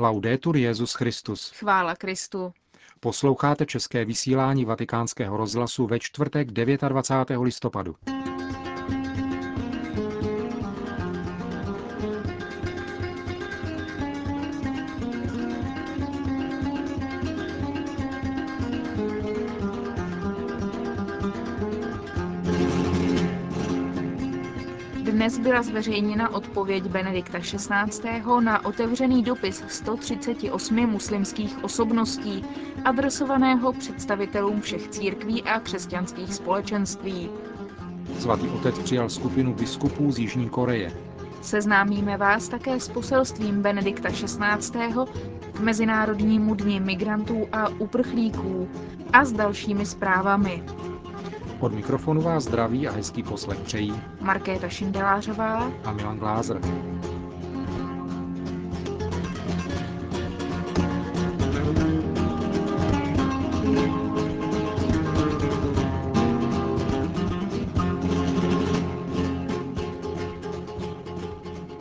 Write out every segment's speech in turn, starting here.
Laudetur Jezus Christus. Chvála Kristu. Posloucháte české vysílání Vatikánského rozhlasu ve čtvrtek 29. listopadu. Dnes byla zveřejněna odpověď Benedikta XVI. na otevřený dopis 138 muslimských osobností, adresovaného představitelům všech církví a křesťanských společenství. Svatý otec přijal skupinu biskupů z Jižní Koreje. Seznámíme vás také s poselstvím Benedikta XVI. k Mezinárodnímu dni migrantů a uprchlíků a s dalšími zprávami. Od mikrofonu vás zdraví a hezký poslech přejí Markéta Šindelářová a Milan Glázer.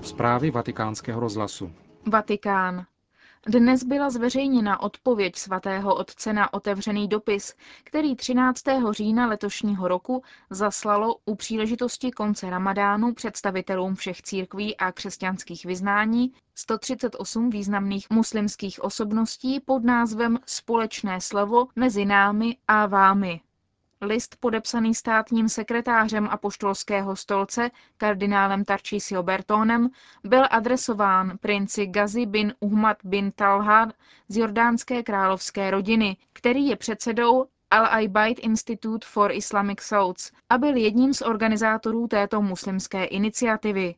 Zprávy vatikánského rozhlasu. Vatikán. Dnes byla zveřejněna odpověď svatého otce na otevřený dopis, který 13. října letošního roku zaslalo u příležitosti konce ramadánu představitelům všech církví a křesťanských vyznání 138 významných muslimských osobností pod názvem Společné slovo mezi námi a vámi. List podepsaný státním sekretářem apoštolského stolce kardinálem Tarcísio Bertónem byl adresován princi Gazi bin Uhmad bin Talha z jordánské královské rodiny, který je předsedou Al-Aibait Institute for Islamic Souls a byl jedním z organizátorů této muslimské iniciativy.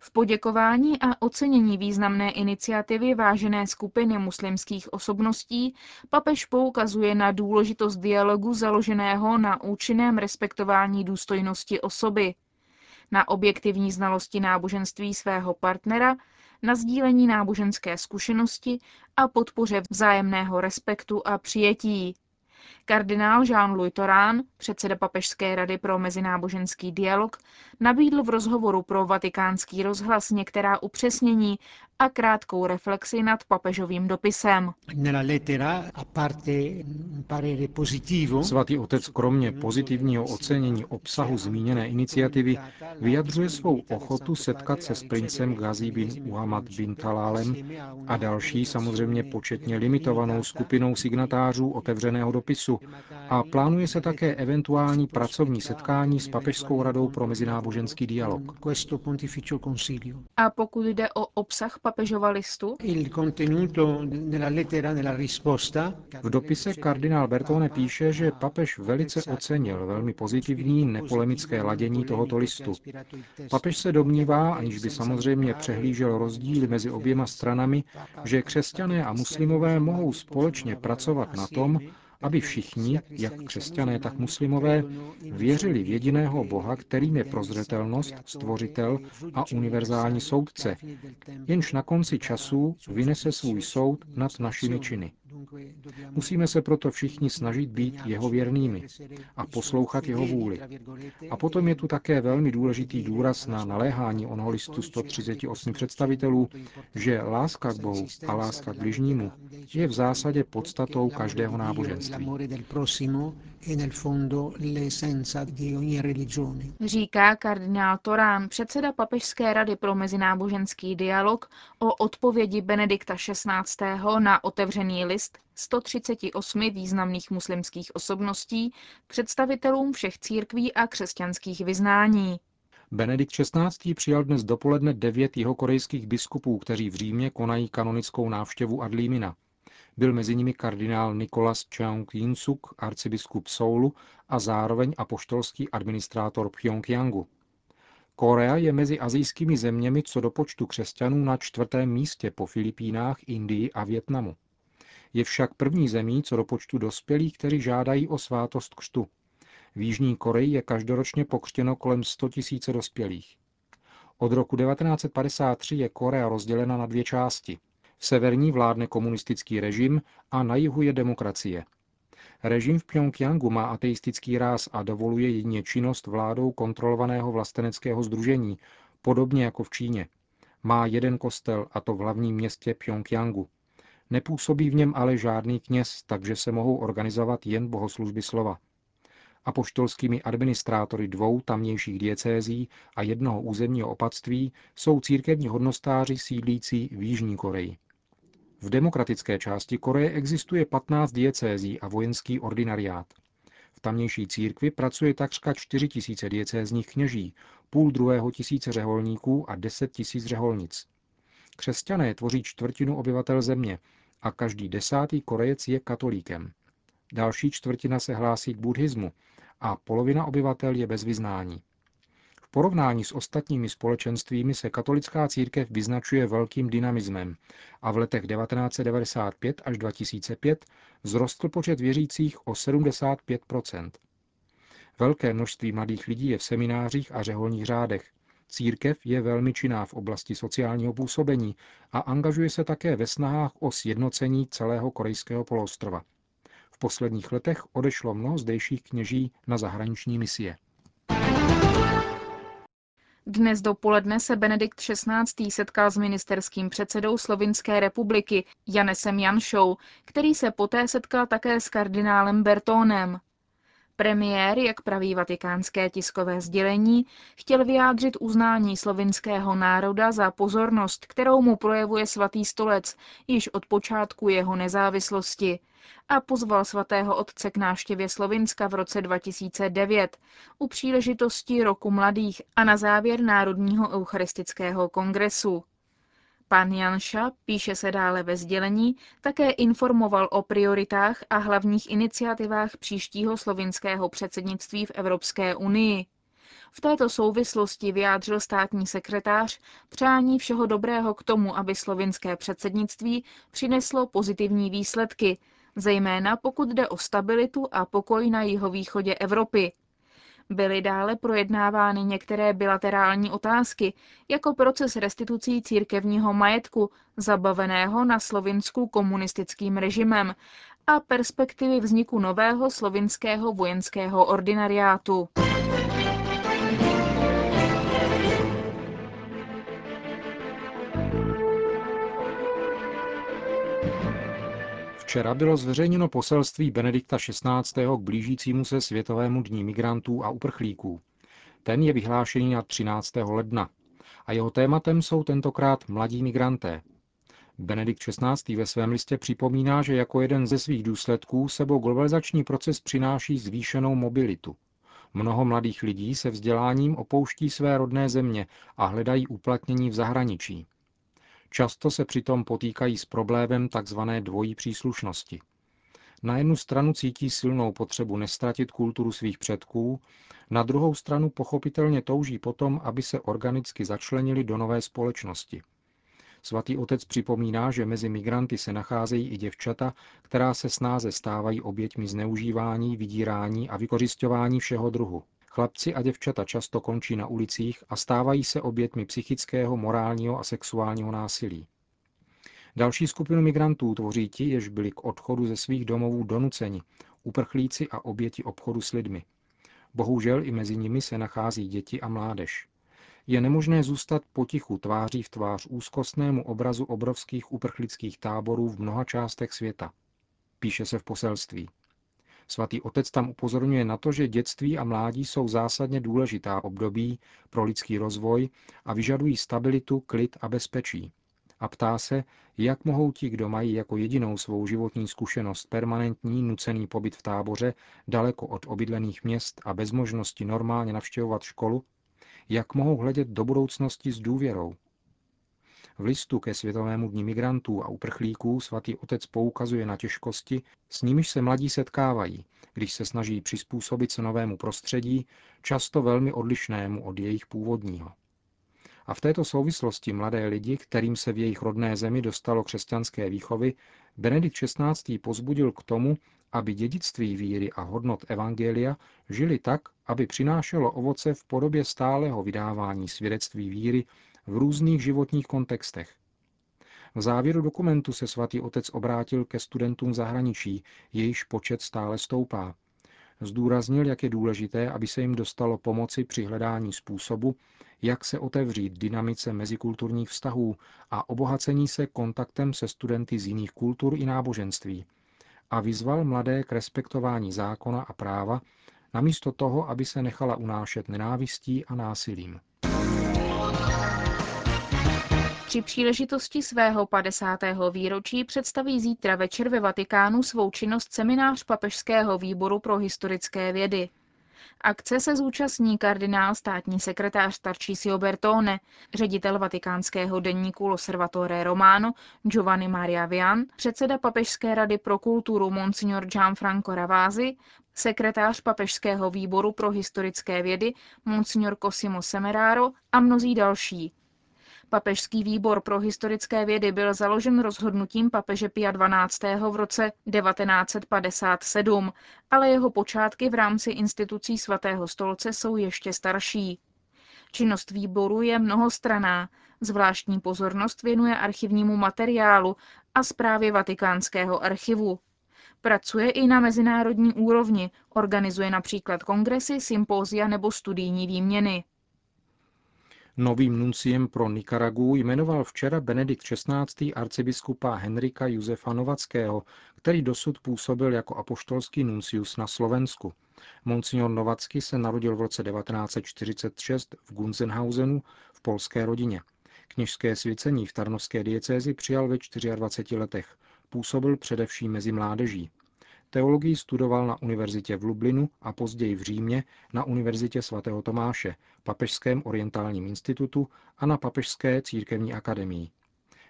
V poděkování a ocenění významné iniciativy vážené skupiny muslimských osobností papež poukazuje na důležitost dialogu založeného na účinném respektování důstojnosti osoby, na objektivní znalosti náboženství svého partnera, na sdílení náboženské zkušenosti a podpoře vzájemného respektu a přijetí. Kardinál Jean-Louis Torán, předseda Papežské rady pro mezináboženský dialog, nabídl v rozhovoru pro vatikánský rozhlas některá upřesnění a krátkou reflexi nad papežovým dopisem. Svatý otec kromě pozitivního ocenění obsahu zmíněné iniciativy vyjadřuje svou ochotu setkat se s princem Ghazi bin Muhammad bin Találem a další samozřejmě početně limitovanou skupinou signatářů otevřeného dopisu a plánuje se také eventuální pracovní setkání s Papežskou radou pro mezináboženský dialog. A pokud jde o obsah papežova listu? V dopise kardinál Bertone píše, že papež velice ocenil velmi pozitivní nepolemické ladění tohoto listu. Papež se domnívá, aniž by samozřejmě přehlížel rozdíly mezi oběma stranami, že křesťané a muslimové mohou společně pracovat na tom, aby všichni, jak křesťané, tak muslimové, věřili v jediného Boha, kterým je prozřetelnost, stvořitel a univerzální soudce, jenž na konci časů vynese svůj soud nad našimi činy. Musíme se proto všichni snažit být jeho věrnými a poslouchat jeho vůli. A potom je tu také velmi důležitý důraz na naléhání onoho listu 138 představitelů, že láska k Bohu a láska k bližnímu je v zásadě podstatou každého náboženství. Říká kardinál Torán, předseda Papežské rady pro mezináboženský dialog o odpovědi Benedikta XVI. na otevřený list 138 významných muslimských osobností představitelům všech církví a křesťanských vyznání. Benedikt XVI. přijal dnes dopoledne devět jeho korejských biskupů, kteří v Římě konají kanonickou návštěvu Adlímina. Byl mezi nimi kardinál Nikolas Cheong Jinsuk, arcibiskup Soulu a zároveň apoštolský administrátor Pyongyangu. Korea je mezi azijskými zeměmi co do počtu křesťanů na čtvrtém místě po Filipínách, Indii a Větnamu. Je však první zemí co do počtu dospělých, kteří žádají o svátost křtu. V Jižní Koreji je každoročně pokřtěno kolem 100 000 dospělých. Od roku 1953 je Korea rozdělena na dvě části. V severní vládne komunistický režim a na jihu je demokracie. Režim v Pyongyangu má ateistický ráz a dovoluje jedině činnost vládou kontrolovaného vlasteneckého združení, podobně jako v Číně. Má jeden kostel, a to v hlavním městě Pyongyangu. Nepůsobí v něm ale žádný kněz, takže se mohou organizovat jen bohoslužby slova. Apoštolskými administrátory dvou tamnějších diecézí a jednoho územního opatství jsou církevní hodnostáři sídlící v Jižní Koreji. V demokratické části Koreje existuje 15 diecézí a vojenský ordinariát. V tamnější církvi pracuje takřka 4 tisíce diecézních kněží, půl druhého tisíce řeholníků a 10 tisíc řeholnic. Křesťané tvoří čtvrtinu obyvatel země a každý desátý Korejec je katolíkem. Další čtvrtina se hlásí k buddhismu a polovina obyvatel je bez vyznání. V porovnání s ostatními společenstvími se katolická církev vyznačuje velkým dynamismem a v letech 1995 až 2005 vzrostl počet věřících o 75% Velké množství mladých lidí je v seminářích a řeholních řádech. Církev je velmi činná v oblasti sociálního působení a angažuje se také ve snahách o sjednocení celého korejského poloostrova. V posledních letech odešlo mnoho zdejších kněží na zahraniční misie. Dnes dopoledne se Benedikt XVI. setkal s ministerským předsedou Slovinské republiky Janesem Janšou, který se poté setkal také s kardinálem Bertónem. Premiér, jak praví vatikánské tiskové sdělení, chtěl vyjádřit uznání slovinského národa za pozornost, kterou mu projevuje svatý stolec již od počátku jeho nezávislosti a pozval svatého otce k návštěvě Slovinska v roce 2009 u příležitosti Roku mladých a na závěr Národního eucharistického kongresu. Pan Janša, píše se dále ve sdělení, také informoval o prioritách a hlavních iniciativách příštího slovinského předsednictví v Evropské unii. V této souvislosti vyjádřil státní sekretář přání všeho dobrého k tomu, aby slovinské předsednictví přineslo pozitivní výsledky, zejména pokud jde o stabilitu a pokoj na jihovýchodě Evropy, Byly dále projednávány některé bilaterální otázky, jako proces restitucí církevního majetku, zabaveného na Slovinsku komunistickým režimem, a perspektivy vzniku nového slovinského vojenského ordinariátu. Včera bylo zveřejněno poselství Benedikta XVI. k blížícímu se Světovému dní migrantů a uprchlíků. Ten je vyhlášený na 13. ledna a jeho tématem jsou tentokrát mladí migranté. Benedikt XVI. ve svém listě připomíná, že jako jeden ze svých důsledků sebou globalizační proces přináší zvýšenou mobilitu. Mnoho mladých lidí se vzděláním opouští své rodné země a hledají uplatnění v zahraničí. Často se přitom potýkají s problémem tzv. dvojí příslušnosti. Na jednu stranu cítí silnou potřebu nestratit kulturu svých předků, na druhou stranu pochopitelně touží potom, aby se organicky začlenili do nové společnosti. Svatý otec připomíná, že mezi migranty se nacházejí i děvčata, která se snáze stávají oběťmi zneužívání, vydírání a vykořišťování všeho druhu. Chlapci a děvčata často končí na ulicích a stávají se obětmi psychického, morálního a sexuálního násilí. Další skupinu migrantů tvoří ti, jež byli k odchodu ze svých domovů donuceni, uprchlíci a oběti obchodu s lidmi. Bohužel i mezi nimi se nachází děti a mládež. Je nemožné zůstat potichu tváří v tvář úzkostnému obrazu obrovských uprchlických táborů v mnoha částech světa. Píše se v poselství. Svatý otec tam upozorňuje na to, že dětství a mládí jsou zásadně důležitá období pro lidský rozvoj a vyžadují stabilitu, klid a bezpečí. A ptá se, jak mohou ti, kdo mají jako jedinou svou životní zkušenost permanentní nucený pobyt v táboře, daleko od obydlených měst a bez možnosti normálně navštěvovat školu, jak mohou hledět do budoucnosti s důvěrou, v listu ke Světovému dní migrantů a uprchlíků svatý otec poukazuje na těžkosti, s nimiž se mladí setkávají, když se snaží přizpůsobit se novému prostředí, často velmi odlišnému od jejich původního. A v této souvislosti mladé lidi, kterým se v jejich rodné zemi dostalo křesťanské výchovy, Benedikt XVI. pozbudil k tomu, aby dědictví víry a hodnot Evangelia žili tak, aby přinášelo ovoce v podobě stálého vydávání svědectví víry v různých životních kontextech. V závěru dokumentu se svatý otec obrátil ke studentům zahraničí, jejíž počet stále stoupá. Zdůraznil, jak je důležité, aby se jim dostalo pomoci při hledání způsobu, jak se otevřít dynamice mezikulturních vztahů a obohacení se kontaktem se studenty z jiných kultur i náboženství. A vyzval mladé k respektování zákona a práva, namísto toho, aby se nechala unášet nenávistí a násilím. Při příležitosti svého 50. výročí představí zítra večer ve Vatikánu svou činnost seminář Papežského výboru pro historické vědy. Akce se zúčastní kardinál státní sekretář Tarcisio Bertone, ředitel vatikánského denníku L'Osservatore Romano Giovanni Maria Vian, předseda Papežské rady pro kulturu Monsignor Gianfranco Ravasi, sekretář Papežského výboru pro historické vědy Monsignor Cosimo Semeraro a mnozí další. Papežský výbor pro historické vědy byl založen rozhodnutím papeže Pia XII. v roce 1957, ale jeho počátky v rámci institucí svatého stolce jsou ještě starší. Činnost výboru je mnohostraná, zvláštní pozornost věnuje archivnímu materiálu a zprávě vatikánského archivu. Pracuje i na mezinárodní úrovni, organizuje například kongresy, sympózia nebo studijní výměny. Novým nunciem pro Nikaragu jmenoval včera Benedikt XVI. arcibiskupa Henrika Josefa Novackého, který dosud působil jako apoštolský nuncius na Slovensku. Monsignor Novacky se narodil v roce 1946 v Gunzenhausenu v polské rodině. Kněžské svěcení v Tarnovské diecézi přijal ve 24 letech. Působil především mezi mládeží. Teologii studoval na univerzitě v Lublinu a později v Římě na univerzitě svatého Tomáše, Papežském orientálním institutu a na Papežské církevní akademii.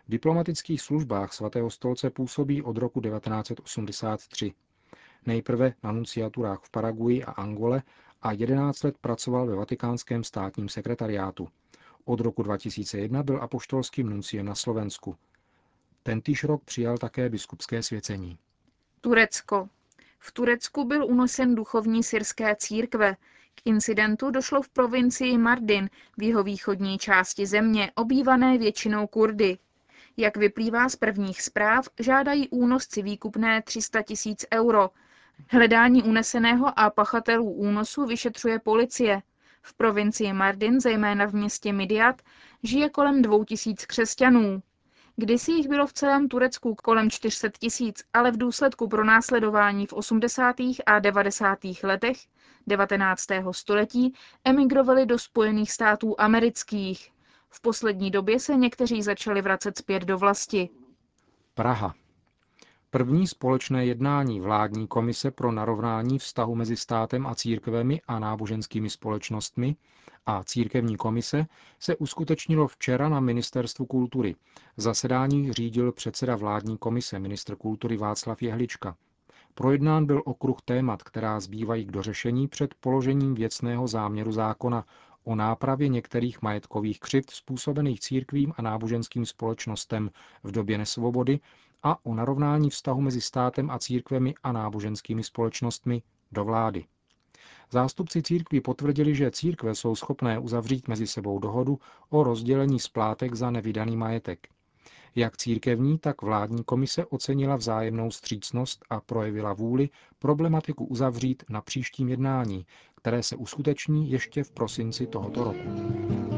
V diplomatických službách svatého stolce působí od roku 1983. Nejprve na nunciaturách v Paraguji a Angole a 11 let pracoval ve vatikánském státním sekretariátu. Od roku 2001 byl apoštolským nunciem na Slovensku. Tentýž rok přijal také biskupské svěcení. Turecko. V Turecku byl unosen duchovní syrské církve. K incidentu došlo v provincii Mardin v jeho východní části země, obývané většinou Kurdy. Jak vyplývá z prvních zpráv, žádají únosci výkupné 300 tisíc euro. Hledání uneseného a pachatelů únosu vyšetřuje policie. V provincii Mardin, zejména v městě Midiat, žije kolem 2000 křesťanů. Kdysi jich bylo v celém Turecku kolem 400 tisíc, ale v důsledku pronásledování v 80. a 90. letech 19. století emigrovali do Spojených států amerických. V poslední době se někteří začali vracet zpět do vlasti. Praha. První společné jednání vládní komise pro narovnání vztahu mezi státem a církvemi a náboženskými společnostmi a církevní komise se uskutečnilo včera na Ministerstvu kultury. Zasedání řídil předseda vládní komise ministr kultury Václav Jehlička. Projednán byl okruh témat, která zbývají k dořešení před položením věcného záměru zákona o nápravě některých majetkových křivd způsobených církvím a náboženským společnostem v době nesvobody a o narovnání vztahu mezi státem a církvemi a náboženskými společnostmi do vlády. Zástupci církví potvrdili, že církve jsou schopné uzavřít mezi sebou dohodu o rozdělení splátek za nevydaný majetek. Jak církevní, tak vládní komise ocenila vzájemnou střícnost a projevila vůli problematiku uzavřít na příštím jednání, které se uskuteční ještě v prosinci tohoto roku.